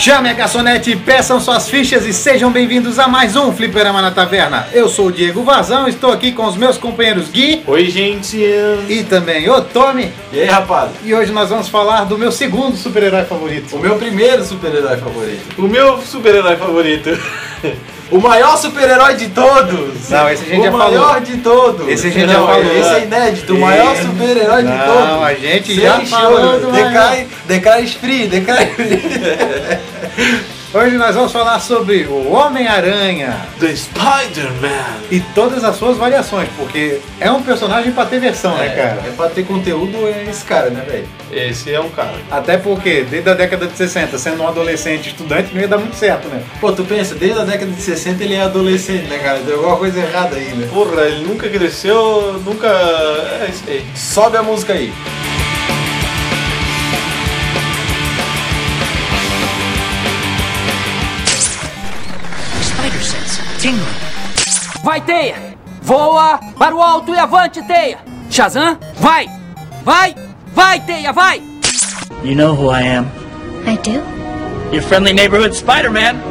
Chame a garçonete, peçam suas fichas e sejam bem-vindos a mais um Fliperama na Taverna. Eu sou o Diego Vazão, estou aqui com os meus companheiros Gui Oi, gente! e também o Tommy. E aí, rapaz? E hoje nós vamos falar do meu segundo super-herói favorito. O meu primeiro super-herói favorito. O meu super-herói favorito. O maior super-herói de todos! Não, esse a gente o já maior falou. de todos! Esse a gente Não, já falou. Esse é inédito, o maior super-herói de Não, todos! a gente Sem já choro. falou Decai, decai free, decai free. Hoje nós vamos falar sobre o Homem-Aranha The Spider-Man. e todas as suas variações, porque é um personagem pra ter versão, né, cara? É pra ter conteúdo é esse cara, né, velho? Esse é um cara. Até porque, desde a década de 60, sendo um adolescente estudante, não ia dar muito certo, né? Pô, tu pensa, desde a década de 60 ele é adolescente, né, cara? Deu alguma coisa errada aí, né? Porra, ele nunca cresceu, nunca. É isso aí. Sobe a música aí. Vai, Teia! Voa para o alto e avante, Teia! Shazam, vai! Vai! Vai, Teia, vai! You know who I am. I do. Your friendly neighborhood Spider-Man.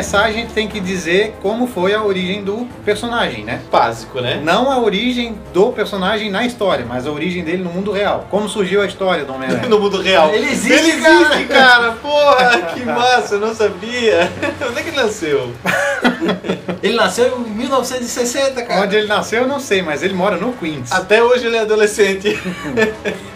Começar, a gente tem que dizer como foi a origem do personagem, né? Básico, né? Não a origem do personagem na história, mas a origem dele no mundo real. Como surgiu a história do Homem-Aranha. No mundo real. Ele existe, Ele existe, cara! Porra, que massa, eu não sabia. Onde é que ele nasceu? Ele nasceu em 1960, cara. Onde ele nasceu, eu não sei, mas ele mora no Queens. Até hoje ele é adolescente.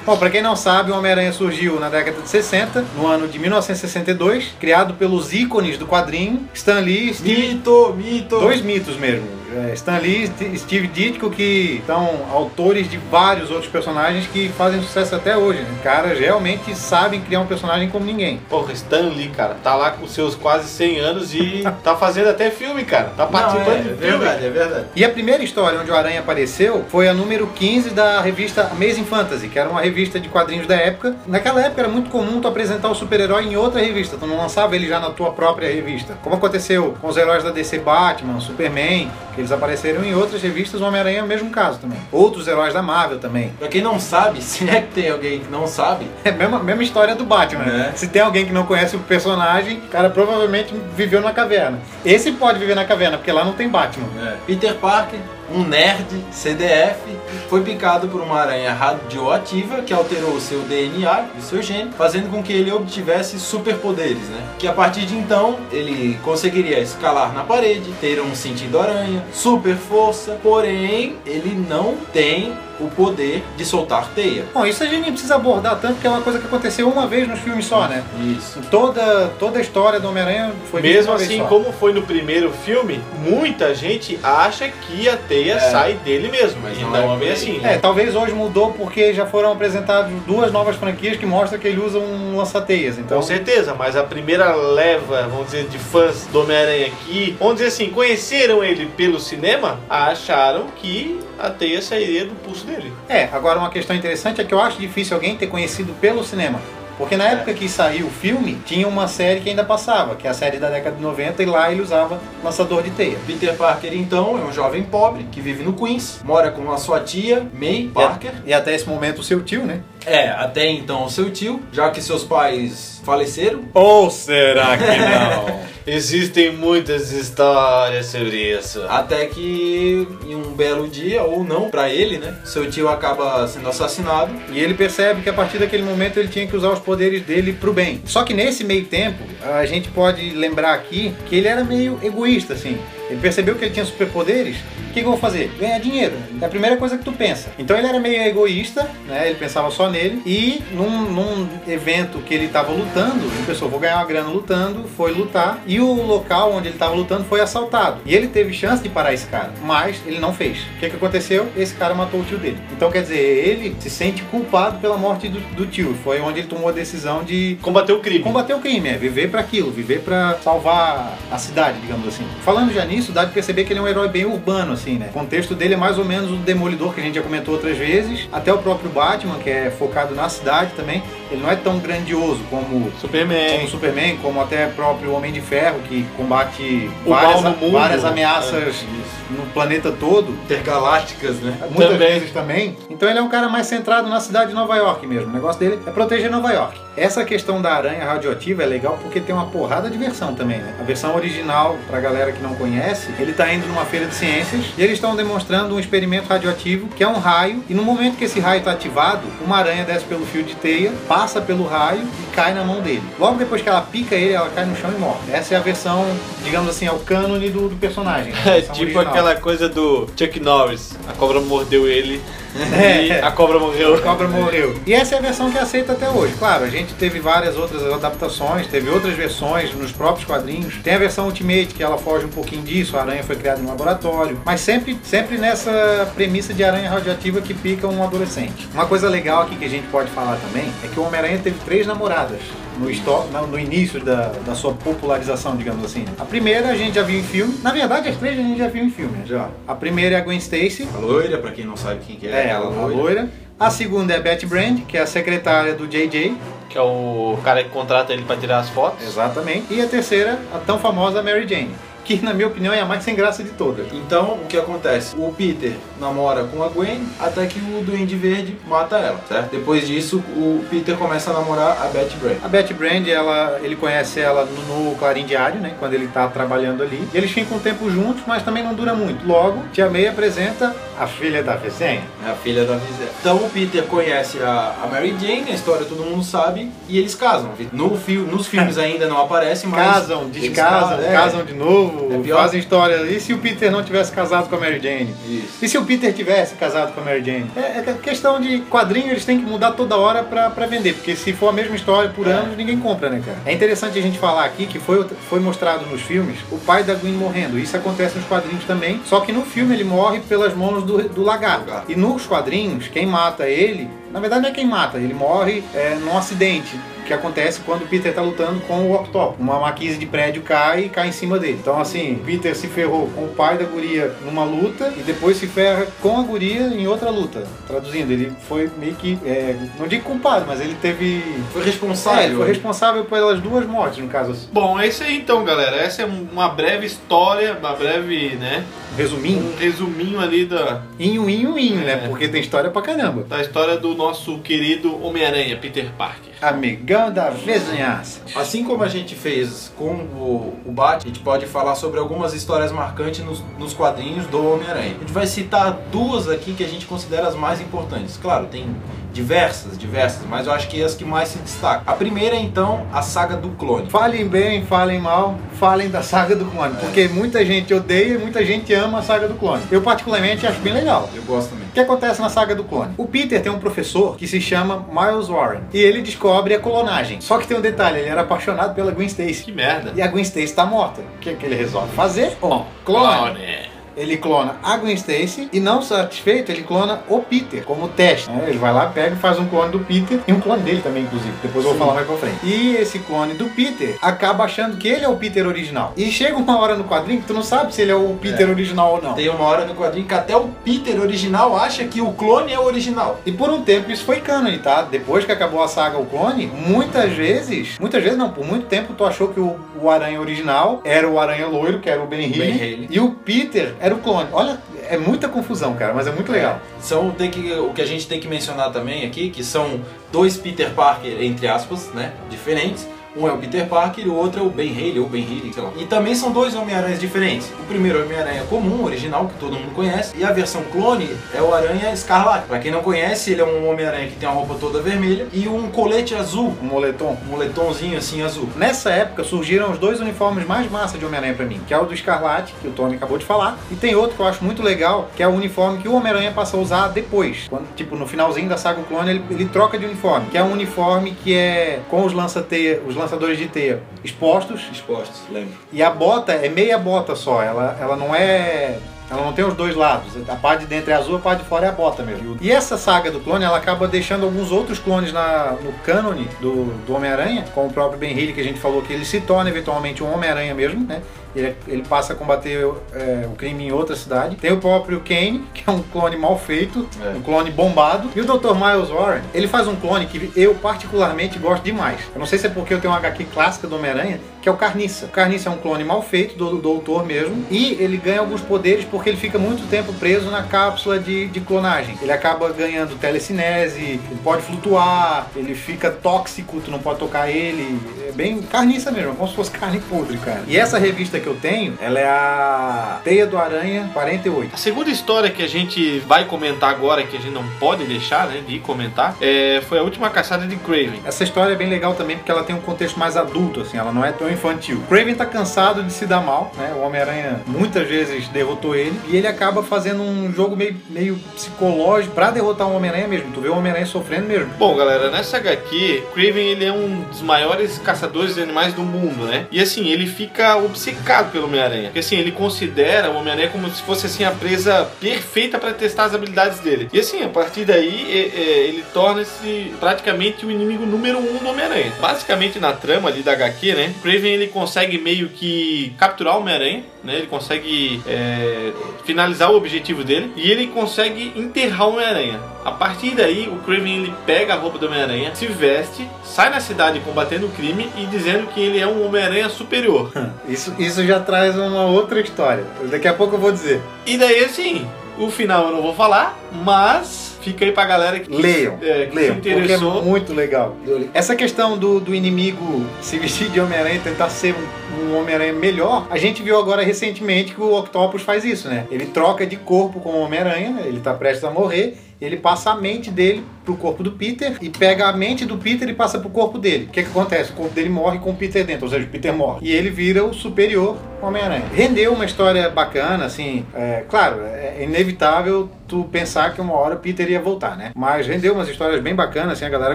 Bom, pra quem não sabe, o Homem-Aranha surgiu na década de 60, no ano de 1962, criado pelos ícones do quadrinho Stan Lee Steve... Mito, mito. Dois mitos mesmo. É, Stan Lee e Steve Ditko, que são autores de vários outros personagens que fazem sucesso até hoje. Né? Caras realmente sabem criar um personagem como ninguém. Porra, Stan Lee, cara, tá lá com seus quase 100 anos e tá fazendo até filme, cara. Tá Não, participando é, é de filme. verdade, é verdade. E a primeira história onde o Aranha apareceu foi a número 15 da revista Amazing Fantasy, que era uma revista de quadrinhos da época. Naquela época era muito comum tu apresentar o super-herói em outra revista, tu não lançava ele já na tua própria revista. Como aconteceu com os heróis da DC Batman, Superman, que eles apareceram em outras revistas, o Homem-Aranha é o mesmo caso também. Outros heróis da Marvel também. Pra quem não sabe, se é que tem alguém que não sabe, É a mesma, mesma história do Batman. É. Se tem alguém que não conhece o personagem, o cara provavelmente viveu na caverna. Esse pode viver na caverna, porque lá não tem Batman. Peter Parker, um nerd, CDF, foi picado por uma aranha radioativa que alterou seu DNA e seu gene, fazendo com que ele obtivesse superpoderes, né? Que a partir de então ele conseguiria escalar na parede, ter um sentido aranha, super força, porém ele não tem o poder de soltar teia. Bom, isso a gente nem precisa abordar tanto, porque é uma coisa que aconteceu uma vez nos filmes só, né? Isso. Toda, toda a história do Homem-Aranha foi Mesmo assim, só. como foi no primeiro filme, muita gente acha que a teia sai dele mesmo. Mas e não não, é é bem assim. É, talvez hoje mudou porque já foram apresentadas duas novas franquias que mostram que ele usa um lança-teias. Então, Com certeza, mas a primeira leva, vamos dizer, de fãs do Homem-Aranha que, vamos dizer assim, conheceram ele pelo cinema, acharam que a teia sairia do pulso dele. é, agora uma questão interessante é que eu acho difícil alguém ter conhecido pelo cinema. Porque na época que saiu o filme, tinha uma série que ainda passava, que é a série da década de 90, e lá ele usava lançador de teia. Peter Parker, então, é um jovem pobre que vive no Queens, mora com a sua tia, May Parker. E até esse momento o seu tio, né? É, até então o seu tio, já que seus pais faleceram. Ou será que não? Existem muitas histórias sobre isso. Até que em um belo dia, ou não, pra ele, né? Seu tio acaba sendo assassinado. E ele percebe que a partir daquele momento ele tinha que usar os poderes dele pro bem. Só que nesse meio tempo, a gente pode lembrar aqui que ele era meio egoísta, assim. Ele percebeu que ele tinha superpoderes. O que, que eu vou fazer? Ganhar dinheiro. É a primeira coisa que tu pensa. Então ele era meio egoísta, né? Ele pensava só nele. E num, num evento que ele estava lutando, ele pensou, vou ganhar uma grana lutando, foi lutar. E o local onde ele estava lutando foi assaltado. E ele teve chance de parar esse cara, mas ele não fez. O que, que aconteceu? Esse cara matou o tio dele. Então quer dizer, ele se sente culpado pela morte do, do tio. Foi onde ele tomou a decisão de Combater o crime. combater o crime, é viver para aquilo, viver para salvar a cidade, digamos assim. Falando já nisso, nisso, dá de perceber que ele é um herói bem urbano, assim, né? O contexto dele é mais ou menos o Demolidor, que a gente já comentou outras vezes, até o próprio Batman, que é focado na cidade também. Ele não é tão grandioso como Superman. como Superman, como até próprio Homem de Ferro, que combate várias, mundo. várias ameaças É, no planeta todo. Intergalácticas, né? Muitas Também. vezes também. Então ele é um cara mais centrado na cidade de Nova York mesmo. O negócio dele é proteger Nova York. Essa questão da aranha radioativa é legal porque tem uma porrada de versão também, né? A versão original, pra galera que não conhece, ele tá indo numa feira de ciências e eles estão demonstrando um experimento radioativo que é um raio. E no momento que esse raio tá ativado, uma aranha desce pelo fio de teia, passa pelo raio e cai na mão dele. Logo depois que ela pica ele, ela cai no chão e morre. Essa é a versão, digamos assim, é o cânone do, do personagem. né? É tipo original. aquela coisa do Chuck Norris. A cobra mordeu ele e É. a cobra morreu. A cobra morreu. E essa é a versão que é aceita até hoje. Claro, a gente teve várias outras adaptações, teve outras versões nos próprios quadrinhos. Tem a versão Ultimate, que ela foge um pouquinho disso, a aranha foi criada em laboratório. Mas sempre, sempre nessa premissa de aranha radioativa que pica um adolescente. Uma coisa legal aqui que a gente pode falar também é que o Homem-Aranha teve três namoradas. No, no início da, da sua popularização, digamos assim. A primeira a gente já viu em filme. Na verdade, as três a gente já viu em filme. Já. A primeira é a Gwen Stacy. A loira, pra quem não sabe quem que é, É, ela, a loira. A segunda é a Betty Brand, que é a secretária do JJ. Que é o cara que contrata ele pra tirar as fotos. Exatamente. E a terceira, a tão famosa Mary Jane. Que, na minha opinião, é a mais sem graça de todas. Então, o que acontece? O Peter namora com a Gwen até que o Duende Verde mata ela, certo? Depois disso, o Peter começa a namorar a Betty Brant. A Betty Brand, ela, ele conhece ela no, no Clarim Diário, né? Quando ele tá trabalhando ali. E eles ficam um tempo juntos, mas também não dura muito. Logo, Tia May apresenta a filha da vizinha. É a filha da Visera. Então o Peter conhece a, a Mary Jane, a história todo mundo sabe, e eles casam. No nos filmes ainda não aparece, mas. Casam, descasam, é. casam de novo, É fazem história. E se o Peter não tivesse casado com a Mary Jane? Isso. E se o Peter tivesse casado com a Mary Jane? É, é questão de quadrinho, eles têm que mudar toda hora pra, pra vender, porque se for a mesma história por É. anos, ninguém compra, né, cara? É interessante a gente falar aqui que foi, foi mostrado nos filmes o pai da Gwen morrendo. Isso acontece nos quadrinhos também, só que no filme ele morre pelas mãos do, do lagarto. Lagarto. E nos quadrinhos, quem mata ele, na verdade não é quem mata, ele morre é, num acidente que acontece quando o Peter tá lutando com o Octopus. Uma maquise de prédio cai e cai em cima dele. Então, assim, Peter se ferrou com o pai da guria numa luta e depois se ferra com a guria em outra luta. Traduzindo, ele foi meio que, é, não digo culpado, mas ele teve... Foi É, responsável. ele foi responsável pelas duas mortes, no caso. Bom, é isso aí então, galera. Essa é uma breve história, uma breve, né? Resumindo, Um resuminho ali da, inho, inho, inho, né? É. Porque tem história pra caramba. da história do nosso querido Homem-Aranha, Peter Parker. Amigão da vizinhança. Assim como a gente fez com o, o Batman, a gente pode falar sobre algumas histórias marcantes nos, nos quadrinhos do Homem-Aranha. A gente vai citar duas aqui que a gente considera as mais importantes. Claro, tem diversas, diversas, mas eu acho que as que mais se destacam. A primeira é então a saga do clone. Falem bem, falem mal, falem da saga do clone. Porque muita gente odeia e muita gente ama a saga do clone. Eu, particularmente, acho bem legal. Eu gosto também. O que acontece na saga do clone? O Peter tem um professor que se chama Miles Warren. E ele descobre a clonagem. Só que tem um detalhe, ele era apaixonado pela Gwen Stacy. Que merda. E a Gwen Stacy tá morta. O que, que ele resolve fazer? Bom, clone. Ele clona a Gwen Stacy e não satisfeito, ele clona o Peter como teste. né? Ele vai lá, pega e faz um clone do Peter e um clone dele também, inclusive. Depois eu vou falar mais pra frente. E esse clone do Peter acaba achando que ele é o Peter original. E chega uma hora no quadrinho que tu não sabe se ele é o Peter É. original ou não. Tem uma hora no quadrinho que até o Peter original acha que o clone é o original. E por um tempo isso foi cânone, tá? Depois que acabou a saga O Clone, muitas vezes, muitas vezes não, por muito tempo tu achou que o, o Aranha original era o Aranha loiro, que era o Ben Reilly. e o Peter era o clone. Olha, é muita confusão, cara, mas é muito legal. São tem que, o que a gente tem que mencionar também aqui, que são dois Peter Parker, entre aspas, né? Diferentes. Um é o Peter Parker e o outro é o Ben Haley, ou Ben Haley, sei lá. E também são dois Homem-Aranhas diferentes. O primeiro é o Homem-Aranha comum, original, que todo mundo conhece. E a versão clone é o Aranha Escarlate. Pra quem não conhece, ele é um Homem-Aranha que tem uma roupa toda vermelha e um colete azul. O moletom. Um moletomzinho assim azul. Nessa época surgiram os dois uniformes mais massa de Homem-Aranha pra mim, que é o do Escarlate, que o Tony acabou de falar, e tem outro que eu acho muito legal, que é o uniforme que o Homem-Aranha passa a usar depois. Quando, tipo, no finalzinho da saga Clone, ele, ele troca de uniforme, que é um uniforme que é com os lança-teia, os lançadores de teia expostos, Expostos, lembro. e a bota é meia bota só, ela, ela não é Ela não tem os dois lados. A parte de dentro é azul, a parte de fora é a bota mesmo. E essa saga do clone, ela acaba deixando alguns outros clones na, no cânone do, do Homem-Aranha, como o próprio Ben Reilly, que a gente falou que ele se torna eventualmente um Homem-Aranha mesmo, né? Ele, ele, passa a combater é, o crime em outra cidade. Tem o próprio Kane, que é um clone mal feito, é. um clone bombado. E o Dr. Miles Warren, ele faz um clone que eu particularmente gosto demais. Eu não sei se é porque eu tenho uma HQ clássica do Homem-Aranha, que é o Carniça. O Carniça é um clone mal feito do, do doutor mesmo. E ele ganha alguns poderes porque ele fica muito tempo preso na cápsula de, de clonagem. Ele acaba ganhando telecinese, ele pode flutuar, ele fica tóxico, tu não pode tocar ele. É bem carniça mesmo, como se fosse carne podre, cara. E essa revista que eu tenho, ela é a Teia do Aranha 48. A segunda história que a gente vai comentar agora, que a gente não pode deixar né, de comentar, é, foi a última caçada de Craven. Essa história é bem legal também porque ela tem um contexto mais adulto, assim, ela não é tão infantil. Craven tá cansado de se dar mal, né? O Homem-Aranha muitas vezes derrotou ele e ele acaba fazendo um jogo meio, meio psicológico para derrotar o Homem-Aranha mesmo. Tu vê o Homem-Aranha sofrendo mesmo. Bom, galera, nessa HQ, Craven ele é um dos maiores caçadores de animais do mundo, né? E assim, ele fica obcecado pelo Homem-Aranha. Porque assim, ele considera o Homem-Aranha como se fosse assim a presa perfeita para testar as habilidades dele. E assim, a partir daí, é, é, ele torna-se praticamente o inimigo número um do Homem-Aranha. Basicamente na trama ali da HQ, né? Craven ele consegue meio que capturar o Homem-Aranha, né? Ele consegue é, finalizar o objetivo dele e ele consegue enterrar o Homem-Aranha. A partir daí, o Craven ele pega a roupa do Homem-Aranha, se veste, sai na cidade combatendo o crime e dizendo que ele é um Homem-Aranha superior. Isso, isso já traz uma outra história. Daqui a pouco eu vou dizer. E daí, assim, o final eu não vou falar, mas fica aí pra galera que, leiam, é, que leiam, se interessou. Porque é muito legal. Essa questão do, do inimigo se vestir de Homem-Aranha e tentar ser um, um Homem-Aranha melhor, a gente viu agora recentemente que o Octopus faz isso, né? Ele troca de corpo com o Homem-Aranha, ele tá prestes a morrer, ele passa a mente dele pro corpo do Peter e pega a mente do Peter e passa pro corpo dele. O que, que acontece? O corpo dele morre com o Peter dentro, ou seja, o Peter morre. E ele vira o superior Homem-Aranha. Rendeu uma história bacana, assim, é, claro, é inevitável tu pensar que uma hora o Peter ia voltar, né? Mas rendeu umas histórias bem bacanas, assim, a galera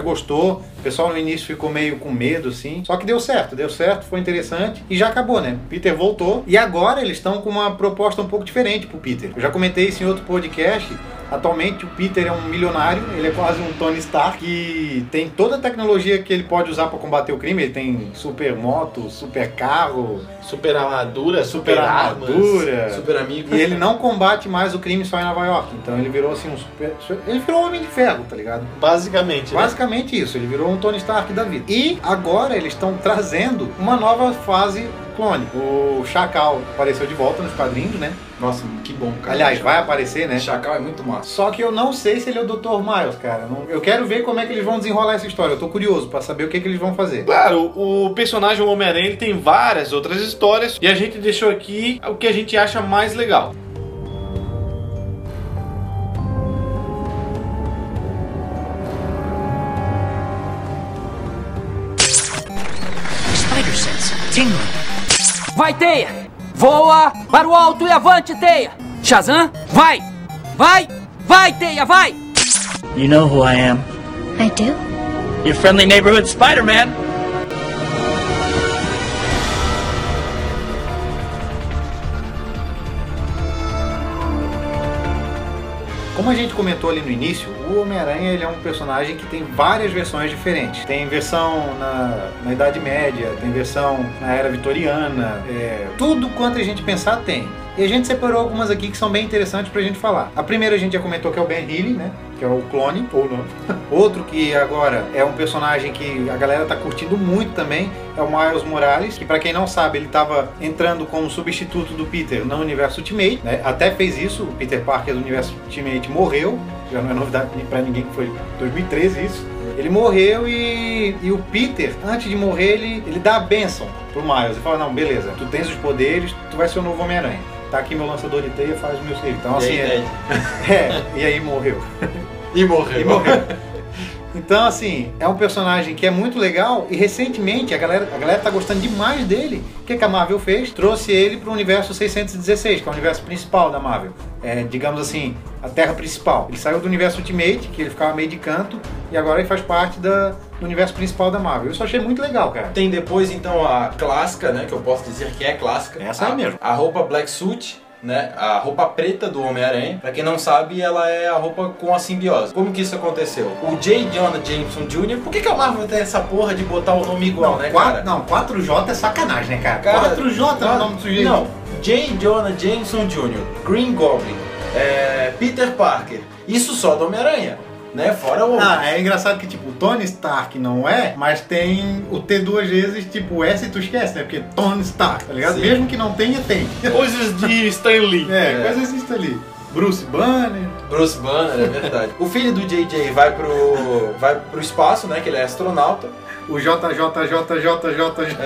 gostou. O pessoal no início ficou meio com medo, assim. Só que deu certo, deu certo, foi interessante e já acabou, né? Peter voltou e agora eles estão com uma proposta um pouco diferente pro Peter. Eu já comentei isso em outro podcast. Atualmente o Peter é um milionário, ele é quase um Tony Stark que tem toda a tecnologia que ele pode usar para combater o crime. Ele tem super moto, super carro, super armadura, super, super armadura, armas, Super amigo. E ele não combate mais o crime só em Nova York. Então ele virou assim um super. Ele virou um homem de ferro, tá ligado? Basicamente, né? Basicamente isso, ele virou um Tony Stark da vida. E agora eles estão trazendo uma nova fase clone. O Chacal apareceu de volta nos quadrinhos, né? Nossa, que bom, cara. Aliás, vai aparecer, né? Chacal é muito massa. Só que eu não sei se ele é o Dr. Miles, cara. Eu quero ver como é que eles vão desenrolar essa história. Eu tô curioso pra saber o que, que eles vão fazer. Claro, o personagem Homem-Aranha ele tem várias outras histórias e a gente deixou aqui o que a gente acha mais legal. Spider sense. Tingling. Vai, Teia! Voa para o alto e avante, Teia! Shazam, vai! Vai! Vai, Teia, vai! You know who I am. I do. Your friendly neighborhood Spider-Man. Como a gente comentou ali no início, o Homem-Aranha ele é um personagem que tem várias versões diferentes. Tem versão na, na Idade Média, tem versão na Era Vitoriana, é, tudo quanto a gente pensar tem. E a gente separou algumas aqui que são bem interessantes pra gente falar. A primeira a gente já comentou que é o Ben Healy, né? Que é o clone, ou não. Outro que agora é um personagem que a galera tá curtindo muito também é o Miles Morales, que pra quem não sabe, ele tava entrando como substituto do Peter no universo Ultimate, né? Até fez isso, o Peter Parker do universo Ultimate morreu, já não é novidade pra ninguém que foi 2013 isso. Ele morreu e, e o Peter, antes de morrer, ele, ele dá a benção pro Miles. Ele fala, não, beleza, tu tens os poderes, tu vai ser o novo Homem-Aranha. Tá aqui meu lançador de teia, faz o meu serviço. Então, E assim, aí, é, é, e aí morreu. E morreu. E morreu. Então, assim, é um personagem que é muito legal e recentemente a galera, a galera tá gostando demais dele. O que, que a Marvel fez? Trouxe ele pro universo 616, que é o universo principal da Marvel. É, digamos assim, a terra principal. Ele saiu do universo Ultimate, que ele ficava meio de canto, e agora ele faz parte da, do universo principal da Marvel. Isso eu achei muito legal, cara. Tem depois, então, a clássica, né? Que eu posso dizer que é clássica. Essa é a, mesmo. A roupa Black Suit, né? A roupa preta do Homem-Aranha. Pra quem não sabe, ela é a roupa com a simbiose. Como que isso aconteceu? O J. Jonah Jameson Jr. Por que, que a Marvel tem essa porra de botar o nome igual, né, Qua- cara? não, 4J é sacanagem, né, cara? Cara, 4J é o nome do sujeito. Não, J. Jonah Jameson Jr., Green Goblin, é, Peter Parker. Isso só do Homem-Aranha, né? Fora o. Ah, é engraçado que, tipo, o Tony Stark não é, mas tem o T duas vezes, tipo, S tu esquece, né? Porque Tony Stark, tá ligado? Sim. Mesmo que não tenha, tem. Coisas de Stan Lee. É, É. coisa existe ali. Bruce Banner. Bruce Banner, é verdade. o filho do JJ vai pro, vai pro espaço, né? Que ele é astronauta. O JJJJJJ.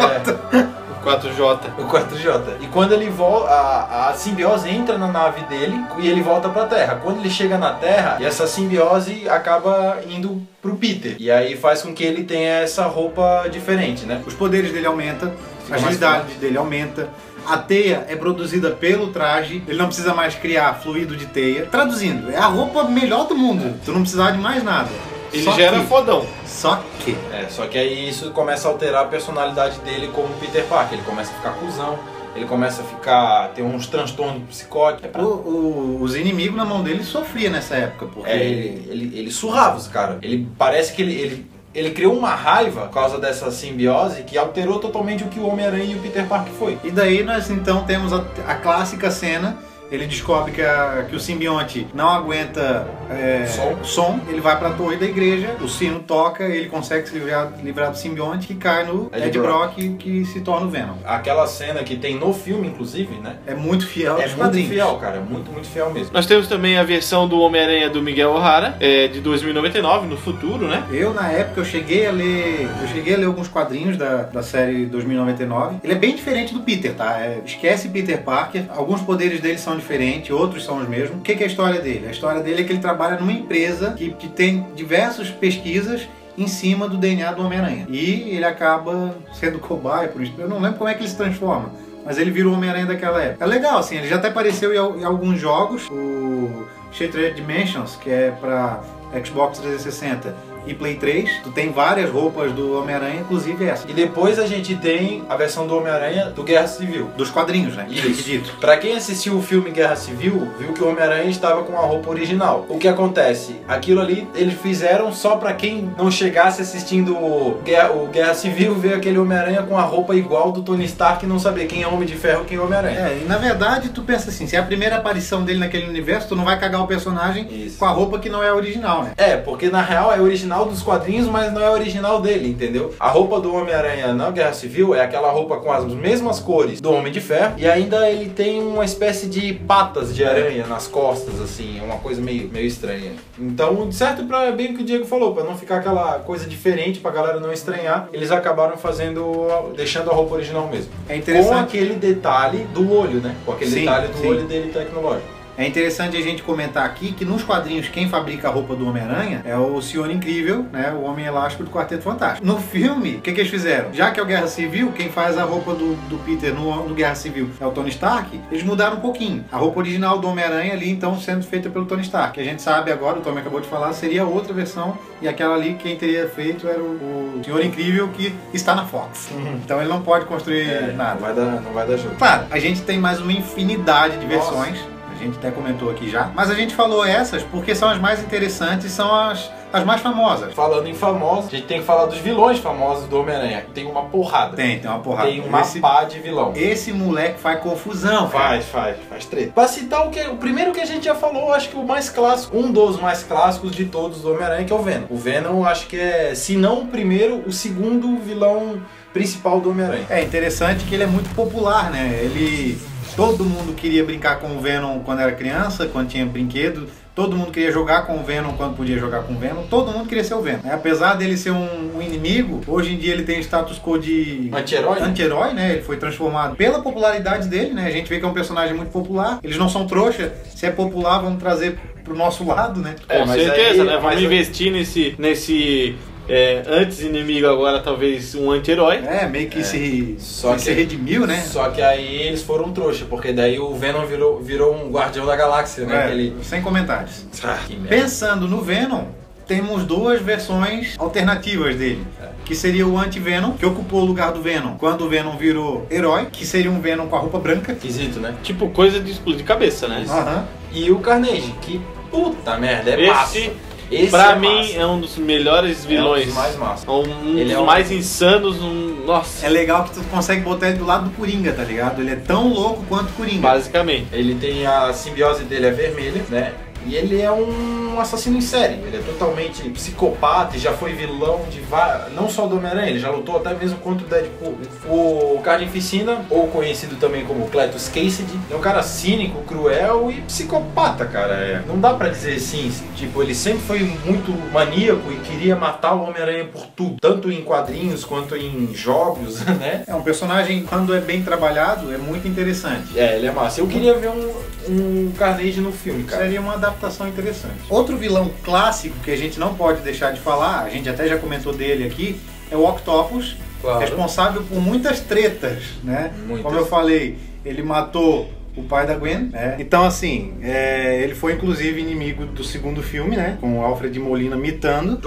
É, 4J. o 4J. E quando ele volta, a, a simbiose entra na nave dele e ele volta pra Terra. Quando ele chega na Terra, e essa simbiose acaba indo pro Peter. E aí faz com que ele tenha essa roupa diferente, né? Os poderes dele aumentam, Fica a agilidade dele aumenta. A teia é produzida pelo traje, ele não precisa mais criar fluido de teia. Traduzindo, é a roupa melhor do mundo. Tu não precisa de mais nada. Ele Só já era que- fodão. Só que. É, só que aí isso começa a alterar a personalidade dele como Peter Parker. Ele começa a ficar cuzão, ele começa a ficar. ter uns transtornos psicóticos. É pra- o- o- os inimigos na mão dele sofriam nessa época, porque É, ele, ele, ele surrava os caras. Ele parece que ele, ele, ele criou uma raiva por causa dessa simbiose que alterou totalmente o que o Homem-Aranha e o Peter Parker foi. E daí nós então temos a, a clássica cena. Ele descobre que, a- que o simbionte não aguenta é, Som. ele vai pra torre da igreja, o sino toca, ele consegue se livrar, livrar do simbionte que cai no Ed Ed, Brock. Brock, que se torna o Venom. Aquela cena que tem no filme, inclusive, né? É muito fiel É muito fiel, cara. Muito, muito fiel mesmo. Nós temos também a versão do Homem-Aranha do Miguel O'Hara, é, de 2099, no futuro, né? Eu, na época, eu cheguei a ler. Eu cheguei a ler alguns quadrinhos da, da série 2099. Ele é bem diferente do Peter, tá? É, esquece Peter Parker. Alguns poderes dele são diferentes, outros são os mesmos. O que, é a história dele? A história dele é que ele trabalha numa empresa que, que tem diversas pesquisas em cima do DNA do Homem-Aranha. E ele acaba sendo cobaia por isso. Eu não lembro como é que ele se transforma. Mas ele vira o Homem-Aranha daquela época. É legal, assim, ele já até apareceu em, al- em alguns jogos. O Shattered Dimensions, que é pra Xbox 360 e Play 3. Tu tem várias roupas do Homem-Aranha, inclusive essa. E depois a gente tem a versão do Homem-Aranha do Guerra Civil. Dos quadrinhos, né? Isso. Dito. Pra quem assistiu o filme Guerra Civil, viu que o Homem-Aranha estava com a roupa original. O que acontece? Aquilo ali eles fizeram só pra quem não chegasse assistindo o Guerra, o Guerra Civil ver aquele Homem-Aranha com a roupa igual do Tony Stark e não saber quem é Homem de Ferro e quem é Homem-Aranha. É, e na verdade tu pensa assim, se é a primeira aparição dele naquele universo, tu não vai cagar o personagem Isso. com a roupa que não é a original, né? É, porque na real é original dos quadrinhos, mas não é original dele, entendeu? A roupa do Homem-Aranha na Guerra Civil é aquela roupa com as mesmas cores do Homem de Ferro e ainda ele tem uma espécie de patas de aranha nas costas, assim, é uma coisa meio, meio estranha. Então, certo, pra, é bem o que o Diego falou, pra não ficar aquela coisa diferente, pra galera não estranhar, eles acabaram fazendo, deixando a roupa original mesmo. É Com interessante. aquele detalhe do olho, né? Com aquele Sim, detalhe do sim. olho dele tecnológico. É interessante a gente comentar aqui que nos quadrinhos quem fabrica a roupa do Homem-Aranha é o Senhor Incrível, né? O Homem Elástico do Quarteto Fantástico. No filme, o que, que eles fizeram? Já que é o Guerra Civil, quem faz a roupa do, do Peter no, no Guerra Civil é o Tony Stark, eles mudaram um pouquinho. A roupa original do Homem-Aranha ali, então, sendo feita pelo Tony Stark. Que a gente sabe agora, o Tommy acabou de falar, seria outra versão e aquela ali quem teria feito era o, o Senhor Incrível que está na Fox. Então ele não pode construir É, nada. Não vai dar, não vai dar jogo. Claro, a gente tem mais uma infinidade de Nossa. versões. Gente até comentou aqui já. Mas a gente falou essas porque são as mais interessantes, são as, as mais famosas. Falando em famosos, a gente tem que falar dos vilões famosos do Homem-Aranha. Tem uma porrada. Tem, tem uma porrada. Tem uma esse, pá de vilão. esse moleque faz confusão. Faz, faz, faz treta. Pra citar o que o primeiro que a gente já falou, acho que o mais clássico, um dos mais clássicos de todos do Homem-Aranha, que é o Venom. O Venom, acho que é, se não o primeiro, o segundo vilão principal do Homem-Aranha. É interessante que ele é muito popular, né? Ele. Todo mundo queria brincar com o Venom quando era criança, quando tinha brinquedo. Todo mundo queria jogar com o Venom quando podia jogar com o Venom. Todo mundo queria ser o Venom. Apesar dele ser um, um inimigo, hoje em dia ele tem status quo de Anti-herói? né? anti-herói, né? Ele foi transformado pela popularidade dele, né? A gente vê que é um personagem muito popular. Eles não são trouxa. Se é popular, vamos trazer pro nosso lado, né? É, Com mas certeza, aí- né? Vamos mas- investir nesse, nesse é, antes inimigo, agora talvez um anti-herói. É, meio que se, Só que- se redimiu, né? Só que aí eles foram trouxa, porque daí o Venom virou, virou um guardião da galáxia, né? É, Aquele... Sem comentários. Ah. Pensando no Venom, temos duas versões alternativas dele. Que seria o Anti-Venom, que ocupou o lugar do Venom quando o Venom virou herói, que seria um Venom com a roupa branca. Esquisito, né? Tipo, coisa de explodir cabeça, né? Aham. E o Carnage, que puta merda, é Esse, massa. Esse pra é mim, massa. é um dos melhores vilões. É um dos mais massa. Um, um Ele dos é um- mais insanos. Um... Nossa, É legal que tu consegue botar ele do lado do Coringa, tá ligado? Ele é tão louco quanto o Coringa. basicamente. Ele tem a simbiose dele é vermelha, né? E ele é um assassino em série. Ele é totalmente psicopata e já foi vilão de várias. Não só do Homem-Aranha, ele já lutou até mesmo contra o Deadpool. O Carnificina, ou conhecido também como Cletus Cassidy, é um cara cínico, cruel e psicopata, cara. É. Não dá pra dizer assim. Tipo, ele sempre foi muito maníaco e queria matar o Homem-Aranha por tudo. Tanto em quadrinhos quanto em jogos, né? É um personagem, quando é bem trabalhado, é muito interessante. É, ele é massa. Eu queria ver um, um Carnage no filme, cara. Seria uma adaptação interessante. Outro vilão clássico que a gente não pode deixar de falar, a gente até já comentou dele aqui, é o Octopus, Claro. responsável por muitas tretas, né? Muitas. Como eu falei, ele matou o pai da Gwen, né? Então, assim, é, ele foi inclusive inimigo do segundo filme, né? Com o Alfred Molina mitando.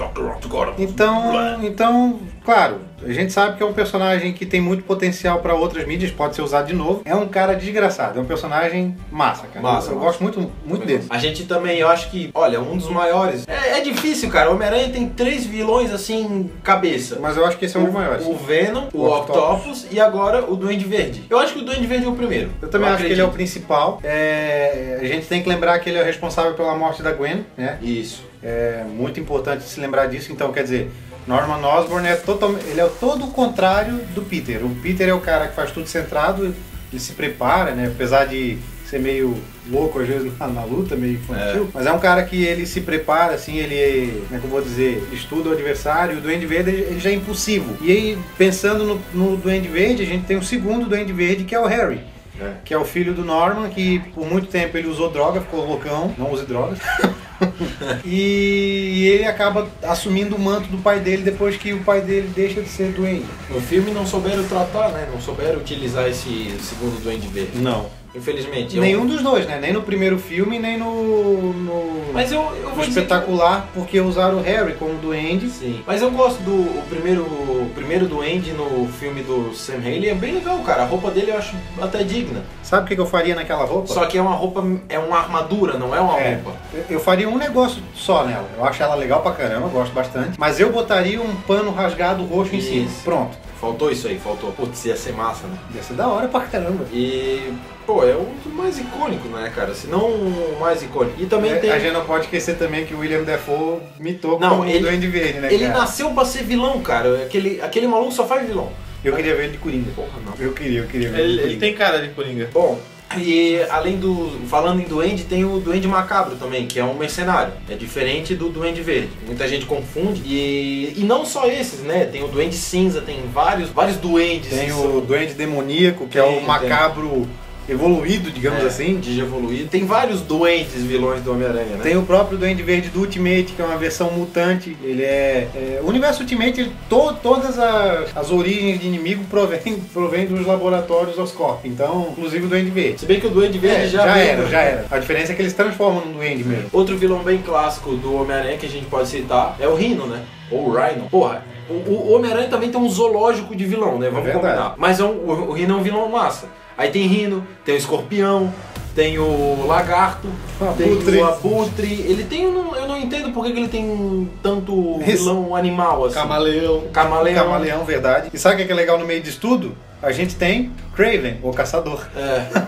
Então, então, claro, a gente sabe que é um personagem que tem muito potencial para outras mídias, pode ser usado de novo. É um cara desgraçado, é um personagem massa, cara. Massa, eu eu gosto muito, muito dele. A gente também, eu acho que, olha, um dos maiores. É, é difícil, cara. O Homem-Aranha tem três vilões assim, cabeça. Mas eu acho que esse é um dos maiores. O Venom, o, O Octopus. e agora o Duende Verde. Eu acho que o Duende Verde é o primeiro. Eu também acho que ele é o acredito. principal. É, a gente tem que lembrar que ele é o responsável pela morte da Gwen, né? Isso. É muito importante se lembrar disso. Então, quer dizer, Norman Osborn é totalmente, ele é todo o contrário do Peter. O Peter é o cara que faz tudo centrado, ele se prepara, né? Apesar de ser meio louco às vezes na, na luta, meio infantil, mas é um cara que ele se prepara, assim, ele, como é que eu vou dizer, estuda o adversário. O Duende Verde ele já é impulsivo. E aí, pensando no, no Duende Verde, a gente tem o segundo Duende Verde que é o Harry. É. Que é o filho do Norman, que por muito tempo ele usou droga, ficou loucão, não use drogas. e ele acaba assumindo o manto do pai dele depois que o pai dele deixa de ser doente. No filme não souberam tratar, né? Não souberam utilizar esse segundo Duende Verde. Não. Infelizmente. eu- Nenhum dos dois, né? Nem no primeiro filme, nem no, no, Mas eu, eu vou dizer espetacular, porque usaram o Harry como duende. Sim. Mas eu gosto do o primeiro, o primeiro Duende no filme do Sam Raimi. É bem legal, cara. A roupa dele eu acho até digna. Sabe o que que eu faria naquela roupa? Só que é uma roupa, é uma armadura, não é uma É, roupa. eu- eu faria um negócio só nela. Eu acho ela legal pra caramba, eu gosto bastante. Mas eu botaria um pano rasgado roxo em cima. Isso. Pronto. Faltou isso aí, faltou. Putz, ia ser massa, né? Ia ser da hora pra caramba. E, pô, é um dos mais icônicos, né, cara? Se não o mais icônico. E também É, tem. A gente não pode esquecer também que o William Defoe mitou Não, como o ele- Duende Verde, né, Ele cara? nasceu pra ser vilão, cara. Aquele, aquele maluco só faz vilão. Eu queria ver ele de Coringa. Porra, não. Eu queria, eu queria ver Ele, de ele Coringa. tem cara de coringa. Bom, e além do. Falando em duende, tem o duende macabro também, que é um mercenário. É diferente do duende verde. Muita gente confunde. E, e não só esses, né? Tem o duende cinza, tem vários, vários duendes. Tem o são- Duende Demoníaco, que é Tem, o macabro evoluído, digamos é, assim. De evoluído. Tem vários duendes vilões do Homem-Aranha, né? Tem o próprio Duende Verde do Ultimate, que é uma versão mutante. Ele é. é, o universo Ultimate, ele, to- todas as, as origens de inimigo provém, provém dos laboratórios Oscorp. Então, inclusive o Duende Verde. Se bem que o duende verde É, já, já era, né? já era. A diferença é que eles transformam num duende mesmo. Outro vilão bem clássico do Homem-Aranha que a gente pode citar é o Rhino, né? Ou o Rhino. Porra, o, o Homem-Aranha também tem um zoológico de vilão, né? Vamos É combinar. Mas é um, o, o Rhino é um vilão massa. Aí tem Rhino, tem o Escorpião, tem o Lagarto, Abutre. tem o Abutre. Ele tem, eu não, eu não entendo por que ele tem tanto vilão animal assim. Camaleão. Camaleão. Camaleão, verdade. E sabe o que é que é legal no meio disso tudo? A gente tem Craven, o caçador. É.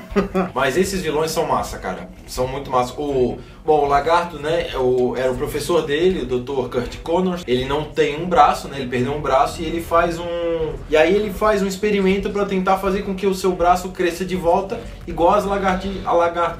Mas esses vilões são massa, cara. São muito massa. O, bom, o Lagarto, né? é o- era o professor dele, o Dr. Kurt Connors. Ele não tem um braço, né? Ele perdeu um braço e ele faz um. E aí ele faz um experimento pra tentar fazer com que o seu braço cresça de volta, igual as lagarti a lagarto.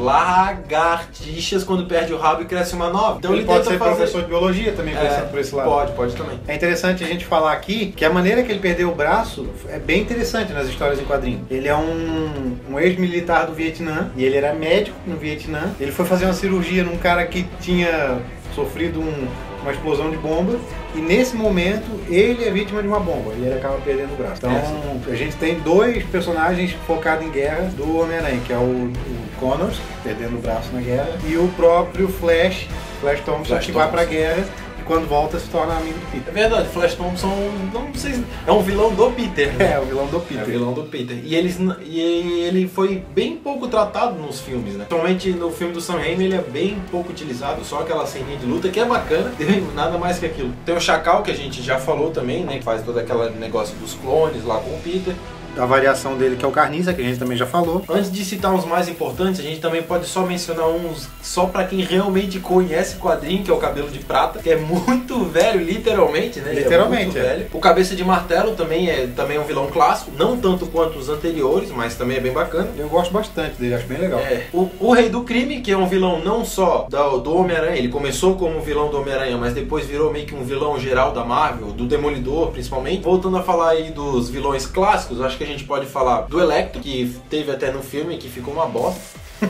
Lagartixas quando perde o rabo e cresce uma nova. Então ele, ele, pode ser fazer. professor de biologia também, É, por esse lado. Pode, pode também. É interessante a gente falar aqui que a maneira que ele perdeu o braço é bem interessante nas histórias em quadrinhos. Ele é um, um ex-militar do Vietnã e ele era médico no Vietnã. Ele foi fazer uma cirurgia num cara que tinha sofrido um uma explosão de bomba e nesse momento ele é vítima de uma bomba e ele acaba perdendo o braço. Então a gente tem dois personagens focados em guerra do Homem-Aranha, que é o, o Connors, perdendo o braço na guerra, e o próprio Flash, Flash Thompson, Flash que vai Thompson. pra guerra quando volta se torna amigo do É Peter. verdade, Flash Thompson não sei, é um vilão do Peter, né? É, o vilão do É Peter. o vilão do Peter. E, eles, e ele foi bem pouco tratado nos filmes, né? Principalmente no filme do Sam Raimi, ele é bem pouco utilizado. Só aquela ceninha de luta que é bacana, nada mais que aquilo. Tem o Chacal, que a gente já falou também, né? Que faz todo aquele negócio dos clones lá com o Peter. A variação dele que é o Carniça, que a gente também já falou. Antes de citar uns mais importantes, a gente também pode só mencionar uns só pra quem realmente conhece o quadrinho, que é o Cabelo de Prata, que é muito velho, literalmente, né? Ele Literalmente, é é. velho. O Cabeça de Martelo também é, também é um vilão clássico, não tanto quanto os anteriores, mas também é bem bacana. Eu gosto bastante dele, acho bem legal. É, o, o Rei do Crime, que é um vilão não só do, do Homem-Aranha, ele começou como vilão do Homem-Aranha, mas depois virou meio que um vilão geral da Marvel, do Demolidor principalmente. Voltando a falar aí dos vilões clássicos, acho que a gente pode falar do Electro, que teve até no filme, que ficou uma bosta.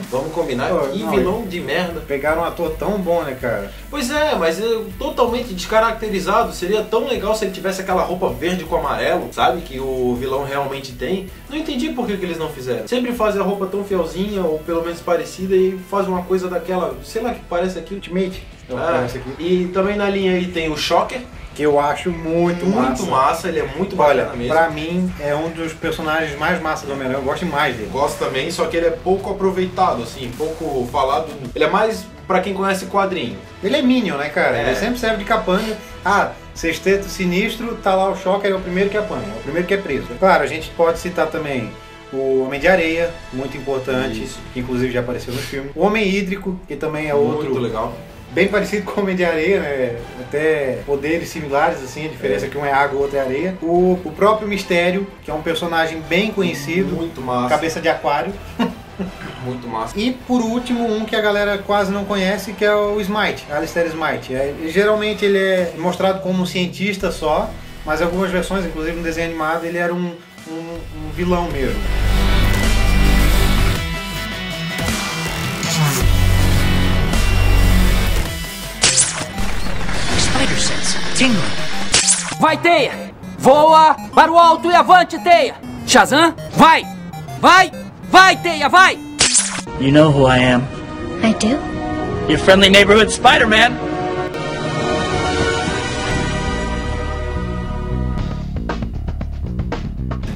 Vamos combinar? Pô, que não, vilão de merda. Pegaram um ator tão bom, né, cara? Pois é, mas é totalmente descaracterizado. Seria tão legal se ele tivesse aquela roupa verde com amarelo, sabe? Que o vilão realmente tem. Não entendi por que, que eles não fizeram. Sempre fazem a roupa tão fielzinha, ou pelo menos parecida, e fazem uma coisa daquela, sei lá, que parece aquilo. Ultimate. Ah, parece aqui. e também na linha aí tem o Shocker, Que eu acho muito, muito massa. massa, ele é muito Olha, bacana mesmo. pra mim é um dos personagens mais massas do Homem-Aranha. Eu gosto demais dele. Gosto também, só que ele é pouco aproveitado, assim, pouco falado. Ele é mais pra quem conhece quadrinho. Ele é Minion, né, cara? É. Ele sempre serve de capanga. Ah, sexteto sinistro, tá lá o Shocker, é o primeiro que apanha, é o primeiro que é preso. Claro, a gente pode citar também o Homem de Areia, muito importante, Isso. que inclusive já apareceu no filme. O Homem Hídrico, que também é outro Muito legal. Bem parecido com o Homem de Areia, né? Até poderes similares, assim, a diferença é que um é água, o outro é areia. O, o próprio Mistério, que é um personagem bem conhecido, Muito massa. cabeça de aquário. Muito massa. E por último, um que a galera quase não conhece, que é o Smite, Alistair Smite. É, geralmente ele é mostrado como um cientista só, mas em algumas versões, inclusive no desenho animado, ele era um, um- um vilão mesmo. Tingling. Vai, Teia! Voa para o alto e avante, Teia! Shazam, vai! Vai! Vai, Teia, vai! You know who I am. I do? Your friendly neighborhood Spider-Man.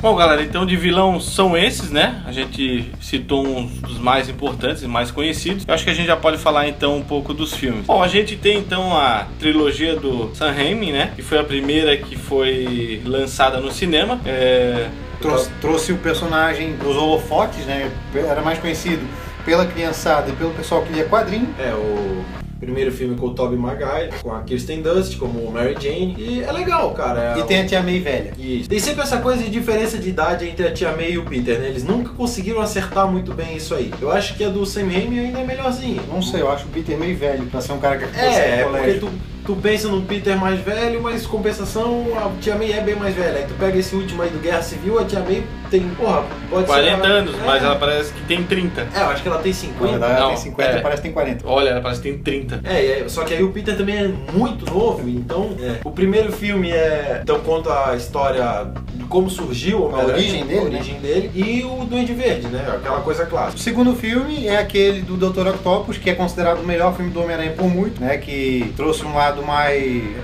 Bom, galera, então de vilão são esses, né? A gente citou uns dos mais importantes e mais conhecidos. Eu acho que a gente já pode falar então um pouco dos filmes. Bom, a gente tem então a trilogia do Sam Raimi, né? Que foi a primeira que foi lançada no cinema. É... Trouxe, trouxe o personagem dos holofotes, né? Era mais conhecido pela criançada e pelo pessoal que lia quadrinho. É, o primeiro filme com o Tobey Maguire, com a Kirsten Dunst como Mary Jane. E é legal, cara. É E tem a tia May velha. Isso. Tem sempre essa coisa de diferença de idade entre a Tia May e o Peter, né? Eles nunca conseguiram acertar muito bem isso aí. Eu acho que a do Sam Raimi ainda é melhorzinha. Não sei, eu acho o Peter meio velho pra ser um cara que fosse É, é no porque tu, tu pensa num Peter mais velho, mas compensação a Tia May é bem mais velha. Aí tu pega esse último aí do Guerra Civil, a Tia May tem, porra, pode 40 ser. anos, é, mas ela parece que tem 30. É, eu acho que ela tem Na 50. verdade, ela Não, tem 50 é. e parece que tem 40. Olha, ela parece que tem 30. É, é, só que aí o Peter também é muito novo, então é. o primeiro filme é então conta a história como surgiu o Homem-Aranha, origem dele, a né? origem dele e o Duende Verde, né? Aquela coisa O clássica. segundo filme é aquele do Dr. Octopus, que é considerado o melhor filme do Homem-Aranha por muito, né? Que trouxe um lado mais,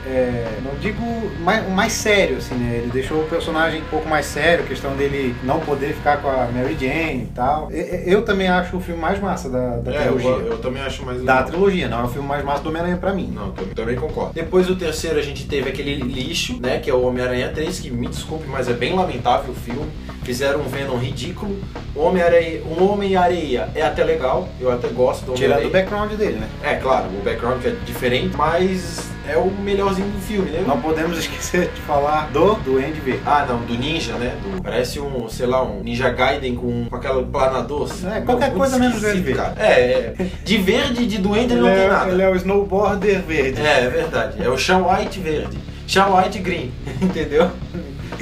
é, não digo mais, mais sério, assim, né? Ele deixou o personagem um pouco mais sério, a questão dele não poder ficar com a Mary Jane e tal. Eu também acho o filme mais massa da, da É, eu, trilogia. eu também acho mais Da legal. trilogia, não é o filme mais massa do Homem-Aranha pra mim. Não, também, também concordo. Depois do terceiro a gente teve aquele lixo, né? Que é o Homem-Aranha 3, que me desculpe, mas é bem lamentável o filme. Fizeram um Venom ridículo. O Homem-Areia o Homem-Areia é até legal, eu até gosto do Tirando o Homem-Areia. background dele, né? É, claro, o background é diferente, mas é o melhorzinho do filme, né? Não podemos esquecer de falar do Duende Verde. Ah, não, do ninja, né? Do- parece um, sei lá, um Ninja Gaiden com, com aquela planador. É, qualquer coisa menos verde. cara. É, é, de verde de duende ele não Ele tem é, nada. ele é o snowboarder verde. É, é verdade. É o Shawn White verde. Shawn White green, entendeu?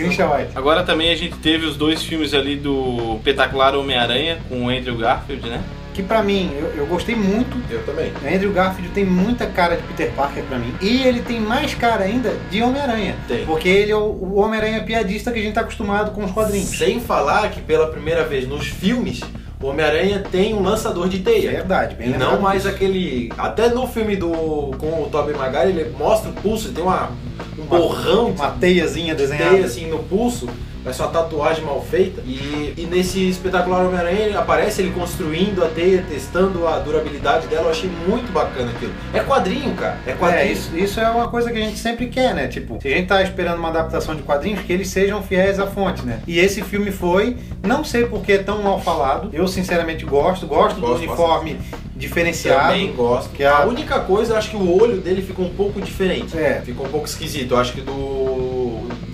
Grincha White. Agora também a gente teve os dois filmes ali do espetacular Homem-Aranha com o Andrew Garfield, né? que pra mim, eu, eu gostei muito. Eu também. Andrew Garfield tem muita cara de Peter Parker pra mim. E ele tem mais cara ainda de Homem-Aranha. Tem. Porque ele é o, o Homem-Aranha piadista que a gente tá acostumado com os quadrinhos. Sem falar que pela primeira vez nos filmes, o Homem-Aranha tem um lançador de teia. verdade, bem E não mais disso. aquele. Até no filme do com o Tobey Maguire, ele mostra o pulso, ele tem uma, um borrão de Uma teiazinha desenhada. teia assim no pulso, parece uma tatuagem mal feita. E, e nesse espetacular Homem-Aranha aparece ele construindo a teia, testando a durabilidade dela. Eu achei muito bacana aquilo. É quadrinho, cara. É quadrinho. É, isso, isso é uma coisa que a gente sempre quer, né? Tipo, se a gente tá esperando uma adaptação de quadrinhos, que eles sejam fiéis à fonte, né? E esse filme foi, não sei por que é tão mal falado. Eu sinceramente gosto, gosto, Gosto do uniforme diferenciado. Também gosto. Que a- a... única coisa, eu acho que o olho dele ficou um pouco diferente. É. Ficou um pouco esquisito. Eu acho que do,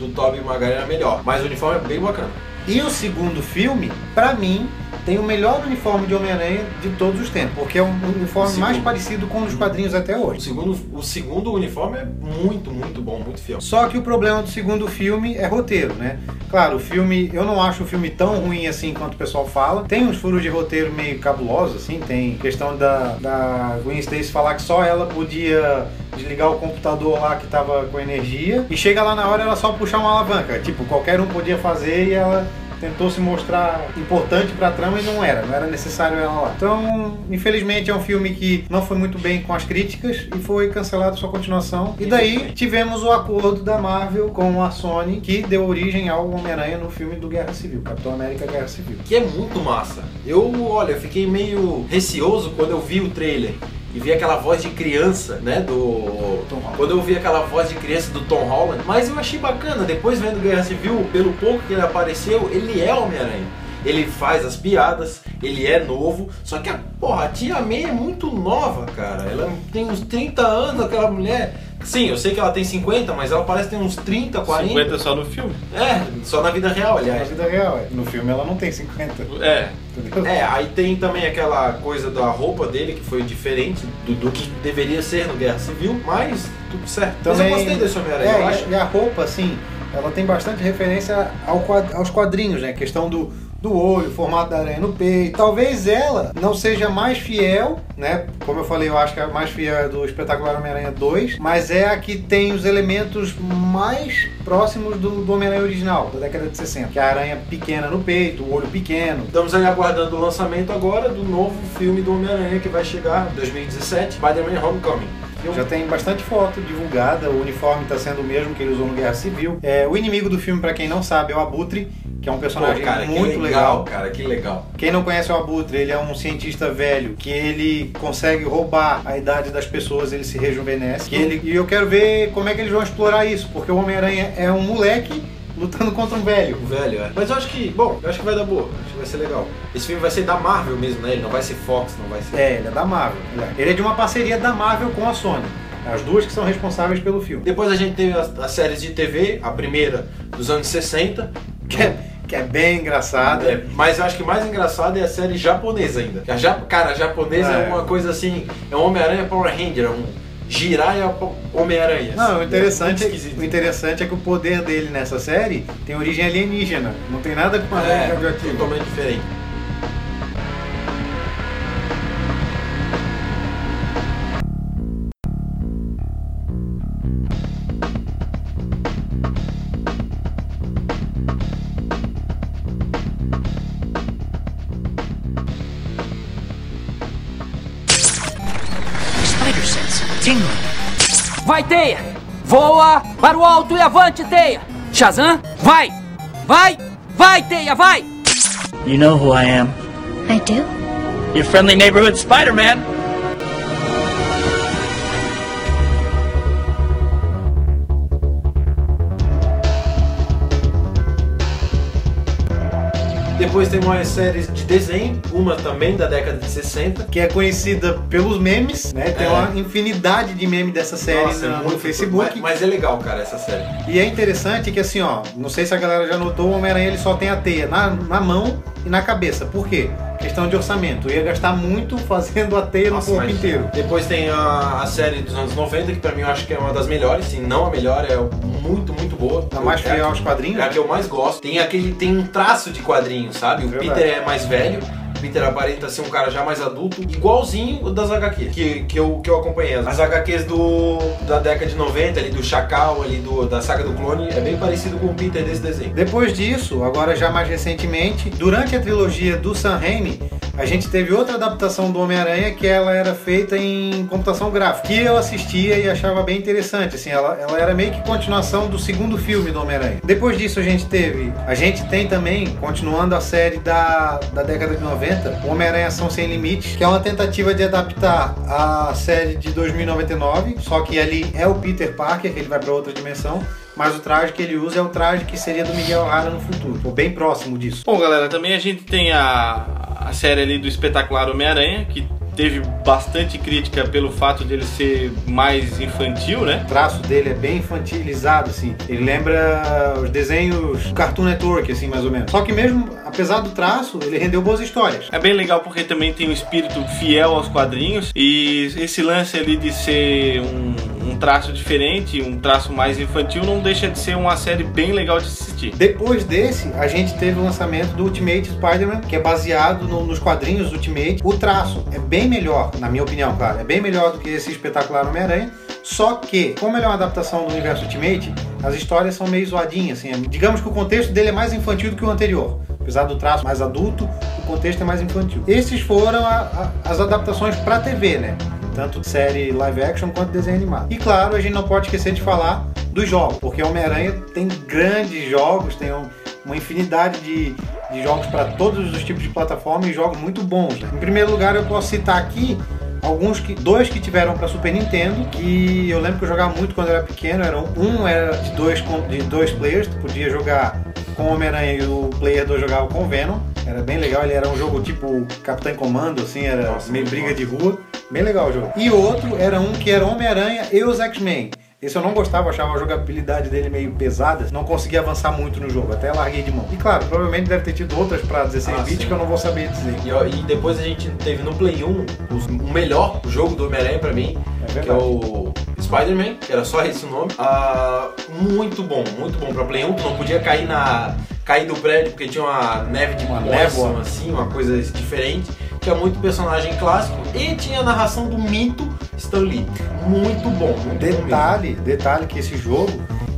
do Tobey Maguire era melhor. Mas o uniforme é bem bacana. E o segundo filme, pra mim, tem o melhor uniforme de Homem-Aranha de todos os tempos, porque é um uniforme O mais segundo. parecido com o dos quadrinhos até O hoje. segundo, o segundo uniforme é muito, muito bom, muito fiel. Só que o problema do segundo filme é roteiro, né? Claro, o filme, eu não acho o filme tão ruim assim quanto o pessoal fala. Tem uns furos de roteiro meio cabulosos, assim. Tem questão da, da Gwen Stacy falar que só ela podia desligar o computador lá que tava com energia. E chega lá na hora ela só puxar uma alavanca. Tipo, qualquer um podia fazer e ela tentou se mostrar importante pra trama e não era, não era necessário ela lá. Então, infelizmente é um filme que não foi muito bem com as críticas e foi cancelado sua continuação. E daí tivemos o acordo da Marvel com a Sony que deu origem ao Homem-Aranha no filme do Guerra Civil, Capitão América Guerra Civil. Que é muito massa. Eu, olha, fiquei meio receoso quando eu vi o trailer. E vi aquela voz de criança, né, do... Quando eu vi aquela voz de criança do Tom Holland. Mas eu achei bacana, depois vendo Guerra Civil, pelo pouco que ele apareceu, ele é Homem-Aranha. Ele faz as piadas, ele é novo, só que a, porra, a tia May é muito nova, cara. Ela tem uns 30 anos, aquela mulher. Sim, eu sei que ela tem 50, mas ela parece ter uns 30, 40. 50 só no filme. É, só na vida real, Na aliás. vida real, é. no filme ela não tem 50. É. Entendeu? É, aí tem também aquela coisa da roupa dele que foi diferente do, do que deveria ser no Guerra Civil, mas tudo certo. mas eu gostei desse Homem-Aranha, É, eu e a- acho. E a roupa, assim, ela tem bastante referência ao aos quadrinhos, né? Questão do, do olho, formato da aranha no peito. Talvez ela não seja mais fiel, né? Como eu falei, eu acho que a mais fiel é do Espetacular Homem-Aranha 2, mas é a que tem os elementos mais próximos do, do Homem-Aranha original, da década de 60. Que é a aranha pequena no peito, o olho pequeno. Estamos aí aguardando o lançamento agora do novo filme do Homem-Aranha que vai chegar em 2017, Spider-Man Homecoming. Já tem bastante foto divulgada, o uniforme está sendo o mesmo que ele usou no Guerra Civil. É, o inimigo do filme, para quem não sabe, é o Abutre, que é um Pô, personagem cara, muito que legal. legal, cara, que legal. Quem não conhece o Abutre, ele é um cientista velho que ele consegue roubar a idade das pessoas, ele se rejuvenesce. Ele, e eu quero ver como é que eles vão explorar isso, porque o Homem-Aranha é um moleque lutando contra um velho. O velho, é. Mas eu acho que, bom, eu acho que vai dar boa, acho que vai ser legal. Esse filme vai ser da Marvel mesmo, né? Ele não vai ser Fox, não vai ser. É, ele é da Marvel. Ele é de uma parceria da Marvel com a Sony. As duas que são responsáveis pelo filme. Depois a gente teve as, as séries de TV, a primeira dos anos 60, Que é, que é bem engraçada. É, mas eu acho que mais engraçado é a série japonesa ainda. A ja- cara, a japonesa é. É. uma coisa assim, é um Homem-Aranha Power Ranger, é um Jiraiya Homem-Aranha. Não, o interessante, É o interessante é que o poder dele nessa série tem origem alienígena. Não tem nada com a é, radioativa. totalmente diferente. Voa para o alto e avante, Teia! Shazam, vai! Vai! Vai, Teia, vai! You know who I am. I do. Your friendly neighborhood Spider-Man. Depois tem umas séries de desenho, uma também da década de 60. Que é conhecida pelos memes, né? Tem É. uma infinidade de memes dessa série Nossa, é no muito- Facebook. Mas, mas é legal, cara, essa série. E é interessante que assim, ó, não sei se a galera já notou, o Homem-Aranha ele só tem a teia na, na mão e na cabeça. Por quê? Questão de orçamento. Ia gastar muito fazendo a teia Nossa, no corpo mas- inteiro. Depois tem a, a série dos anos 90, que pra mim eu acho que é uma das melhores, se não a melhor, é muito, muito boa. A mais É fiel aos quadrinhos. É a que eu mais gosto. Tem aquele tem um traço de quadrinho, sabe? O Verdade. Peter é mais velho, Peter aparenta ser um cara já mais adulto, igualzinho das HQs que, que, eu, que eu acompanhei. As HQs do, da década de 90, ali do Chacal, ali do, da saga do clone, é bem parecido com o Peter desse desenho. Depois disso, agora já mais recentemente, durante a trilogia do Sam Raimi, a gente teve outra adaptação do Homem-Aranha que ela era feita em computação gráfica, que eu assistia e achava bem interessante, assim, ela, ela era meio que continuação do segundo filme do Homem-Aranha. Depois disso a gente teve, a gente tem também, continuando a série da, da década de 90, o Homem-Aranha São Sem Limites, que é uma tentativa de adaptar a série de 2099, só que ali é o Peter Parker, que ele vai para outra dimensão, mas o traje que ele usa é o traje que seria do Miguel O'Hara no futuro, ou bem próximo disso. Bom, galera, também a gente tem a, a série ali do espetacular Homem-Aranha, que teve bastante crítica pelo fato de ele ser mais infantil, né? O traço dele é bem infantilizado, assim. Ele lembra os desenhos do Cartoon Network, assim, mais ou menos. Só que mesmo, apesar do traço, ele rendeu boas histórias. É bem legal porque também tem um espírito fiel aos quadrinhos e esse lance ali de ser um, um traço diferente, um traço mais infantil, não deixa de ser uma série bem legal de assistir. Depois desse, a gente teve o lançamento do Ultimate Spider-Man, que é baseado no- nos quadrinhos do Ultimate. O traço é bem melhor, na minha opinião, claro, é bem melhor do que esse espetacular Homem-Aranha. Só que, como ele é uma adaptação do universo Ultimate, as histórias são meio zoadinhas, assim. Digamos que o contexto dele é mais infantil do que o anterior. Apesar do traço mais adulto, o contexto é mais infantil. Esses foram a- a- as adaptações para TV, né? Tanto série live action quanto desenho animado. E claro, a gente não pode esquecer de falar dos jogos, porque Homem-Aranha tem grandes jogos, tem um- uma infinidade de, de jogos para todos os tipos de plataforma e jogos muito bons. né? Em primeiro lugar, eu posso citar aqui alguns que dois que tiveram para Super Nintendo que eu lembro que eu jogava muito quando eu era pequeno eram um era de dois de dois players tu podia jogar com o Homem-Aranha e o player 2 jogava com o Venom era bem legal ele era um jogo tipo Capitão Comando assim era Nossa, meio briga bom. de rua bem legal o jogo e outro era um que era Homem-Aranha e os X-Men esse eu não gostava, achava a jogabilidade dele meio pesada, não conseguia avançar muito no jogo, até larguei de mão. E claro, provavelmente deve ter tido outras para 16 Ah, bits sim. que eu não vou saber dizer. E, e depois a gente teve no Play 1 os- o melhor jogo do Homem-Aranha pra mim, É que é o Spider-Man, que era só esse o nome. Ah, muito bom, muito bom pra Play 1, tu não podia cair na cair do prédio porque tinha uma neve de Uma névoa. assim, uma coisa diferente. Tinha muito personagem clássico e tinha a narração do mito Stan Lee. Muito bom, muito bom. Detalhe, detalhe que esse jogo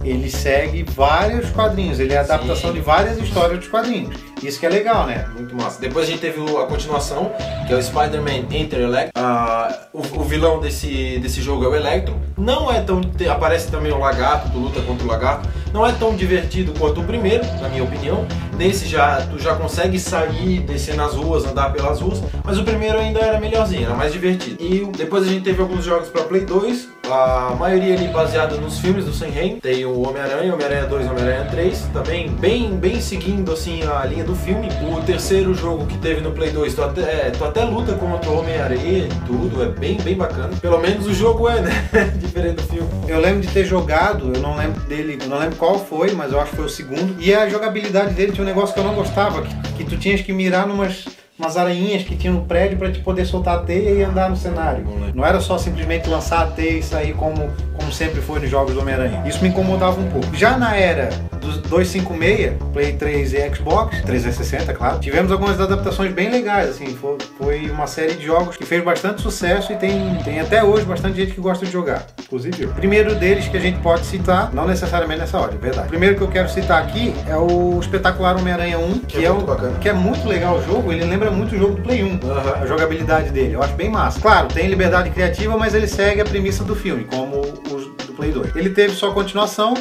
ele segue vários quadrinhos, ele é a Sim. adaptação de várias histórias dos quadrinhos. Isso que é legal, né? Muito massa. Depois a gente teve a continuação, que é o Spider-Man Enter Electro. Ah, o, o vilão desse, desse jogo é o Electro. Não é tão. Aparece também o Lagarto, tu luta contra o Lagarto. Não é tão divertido quanto o primeiro, na minha opinião. Nesse já tu já consegue sair, descer nas ruas, andar pelas ruas. Mas o primeiro ainda era melhorzinho, era mais divertido. E depois a gente teve alguns jogos para Play 2. A maioria ali baseada nos filmes do Sam Raimi. Tem o Homem-Aranha, Homem-Aranha 2 Homem-Aranha 3. Também bem, bem seguindo assim a linha do filme. O terceiro jogo que teve no Play 2, tu até, é, tu até luta contra o Homem-Aranha e tudo. É bem, bem bacana. Pelo menos o jogo é, né? Diferente do filme. Eu lembro de ter jogado, eu não lembro dele, não lembro qual foi, mas eu acho que foi o segundo. E a jogabilidade dele tinha um negócio que eu não gostava, que, que tu tinhas que mirar numas umas aranhinhas que tinha no prédio para te poder soltar a teia e andar no cenário. Não era só simplesmente lançar a teia e sair como, como sempre foi nos jogos do Homem-Aranha. Isso me incomodava um pouco. Já na era dos 256, Play 3 e Xbox, 360, claro, tivemos algumas adaptações bem legais, assim, foi, uma série de jogos que fez bastante sucesso e tem, tem até hoje bastante gente que gosta de jogar, inclusive eu. Primeiro deles que a gente pode citar, não necessariamente nessa ordem, é verdade. Primeiro que eu quero citar aqui é o espetacular Homem-Aranha 1, que, é é, muito o, que é muito legal o jogo, ele lembra muito o jogo do Play 1 Aham. a jogabilidade dele. Eu acho bem massa. Claro, tem liberdade criativa, mas ele segue a premissa do filme, como os do Play 2. Ele teve sua continuação,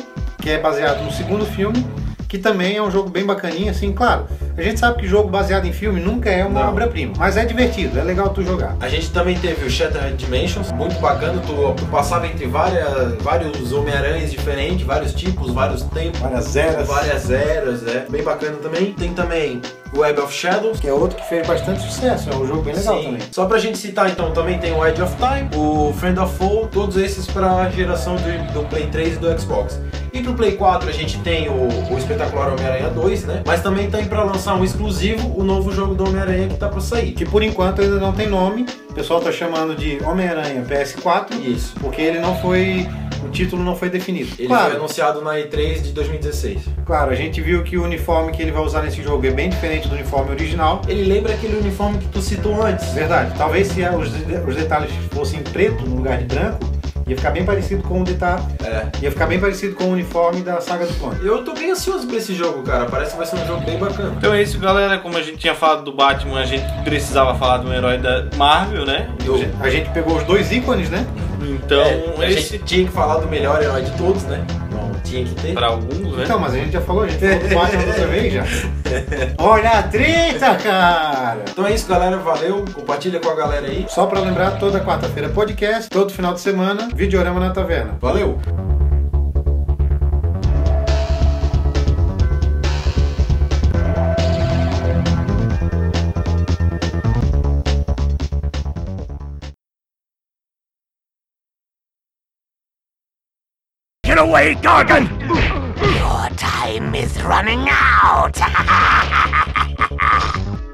que é baseado no segundo filme, que também é um jogo bem bacaninha, assim, claro. A gente sabe que jogo baseado em filme nunca é uma obra-prima, mas é divertido, é legal tu jogar. A gente também teve o Shattered Dimensions, muito bacana, tu, tu passava entre várias, vários Homem-Aranhas diferentes, vários tipos, vários tempos, Várias eras. várias eras, é bem bacana também. Tem também Web of Shadows. Que é outro que fez bastante sucesso, é um jogo bem legal Sim. também. Só pra gente citar então, também tem o Edge of Time, o Friend of Foe, todos esses pra geração do, do Play 3 e do Xbox. E pro Play 4 a gente tem o, o espetacular Homem-Aranha 2, né? Mas também tem pra lançar um exclusivo, o novo jogo do Homem-Aranha que tá pra sair. Que por enquanto ainda não tem nome, o pessoal tá chamando de Homem-Aranha PS4. Isso. porque ele não foi o título não foi definido. Ele claro, foi anunciado na E3 de 2016. claro, a gente viu que o uniforme que ele vai usar nesse jogo é bem diferente do uniforme original. Ele lembra aquele uniforme que tu citou antes. Verdade. Talvez se os, os detalhes fossem preto no lugar de branco, ia ficar bem parecido com o detalhe. É. Ia ficar bem parecido com o uniforme da saga do clone. Eu tô bem ansioso pra esse jogo, cara. Parece que vai ser um jogo bem bacana. Então é isso, galera. Como a gente tinha falado do Batman, a gente precisava falar de um herói da Marvel, né? Eu- A gente pegou os dois ícones, né? Então, É, a esse gente tinha que falar do melhor herói de todos, né? Não tinha que ter. para alguns, né? Então, mas a gente já falou, a gente falou outra vez já. Olha a treta, cara! Então é isso, galera. Valeu. Compartilha com a galera aí. Só pra lembrar, toda quarta-feira podcast, todo final de semana, Videorama na Taverna. Valeu. Get away, Gargan! Your time is running out.